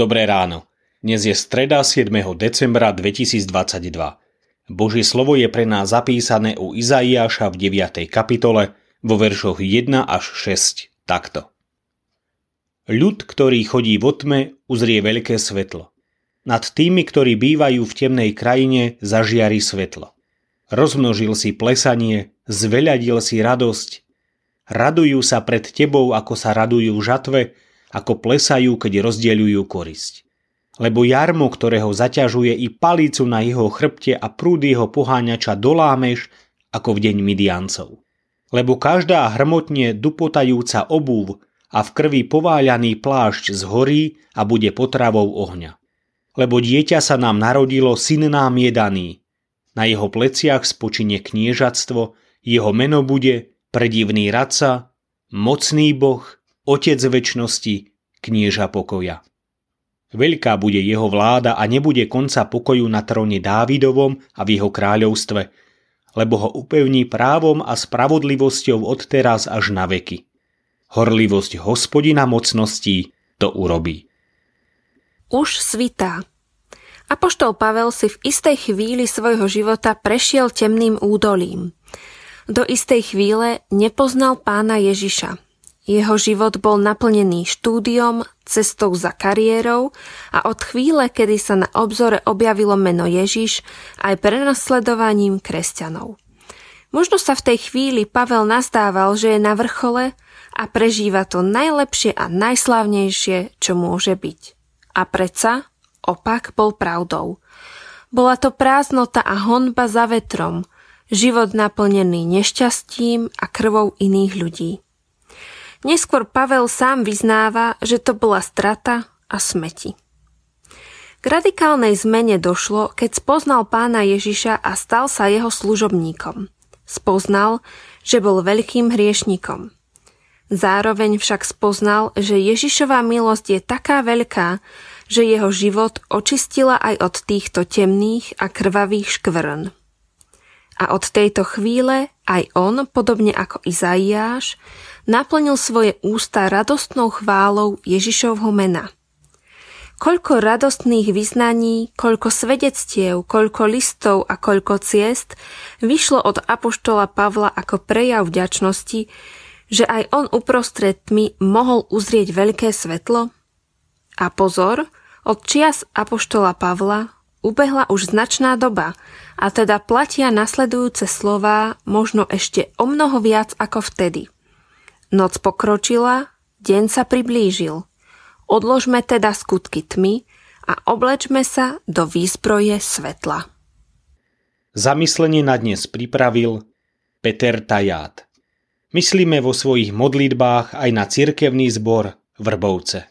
Dobré ráno. Dnes je streda 7. decembra 2022. Božie slovo je pre nás zapísané u Izaiáša v 9. kapitole vo veršoch 1 až 6 takto. Ľud, ktorý chodí vo tme, uzrie veľké svetlo. Nad tými, ktorí bývajú v temnej krajine, zažiari svetlo. Rozmnožil si plesanie, zveľadil si radosť. Radujú sa pred tebou, ako sa radujú v žatve, ako plesajú, keď rozdeľujú korisť. Lebo jarmo, ktorého zaťažuje i palicu na jeho chrbte a prúd jeho poháňača dolámeš, ako v deň Midiancov. Lebo každá hrmotne dupotajúca obúv a v krvi pováľaný plášť zhorí a bude potravou ohňa. Lebo dieťa sa nám narodilo, syn nám je daný. Na jeho pleciach spočinie kniežatstvo, jeho meno bude predivný radca, mocný boh, Otec väčšnosti, knieža pokoja. Veľká bude jeho vláda a nebude konca pokoju na tróne Dávidovom a v jeho kráľovstve, lebo ho upevní právom a spravodlivosťou od teraz až na veky. Horlivosť hospodina mocností to urobí. Už svitá. Apoštol Pavel si v istej chvíli svojho života prešiel temným údolím. Do istej chvíle nepoznal pána Ježiša. Jeho život bol naplnený štúdiom, cestou za kariérou a od chvíle, kedy sa na obzore objavilo meno Ježiš, aj prenasledovaním kresťanov. Možno sa v tej chvíli Pavel nazdával, že je na vrchole a prežíva to najlepšie a najslavnejšie, čo môže byť. A predsa opak bol pravdou. Bola to prázdnota a honba za vetrom, život naplnený nešťastím a krvou iných ľudí. Neskôr Pavel sám vyznáva, že to bola strata a smeti. K radikálnej zmene došlo, keď spoznal pána Ježiša a stal sa jeho služobníkom. Spoznal, že bol veľkým hriešnikom. Zároveň však spoznal, že Ježišová milosť je taká veľká, že jeho život očistila aj od týchto temných a krvavých škvrn. A od tejto chvíle aj on, podobne ako Izaiáš, naplnil svoje ústa radostnou chválou Ježišovho mena. Koľko radostných vyznaní, koľko svedectiev, koľko listov a koľko ciest vyšlo od apoštola Pavla ako prejav vďačnosti, že aj on uprostred tmy mohol uzrieť veľké svetlo? A pozor, od čias apoštola Pavla ubehla už značná doba a teda platia nasledujúce slová možno ešte o mnoho viac ako vtedy – Noc pokročila, deň sa priblížil. Odložme teda skutky tmy a oblečme sa do výzbroje svetla. Zamyslenie na dnes pripravil Peter Taját. Myslíme vo svojich modlitbách aj na cirkevný zbor Vrbovce.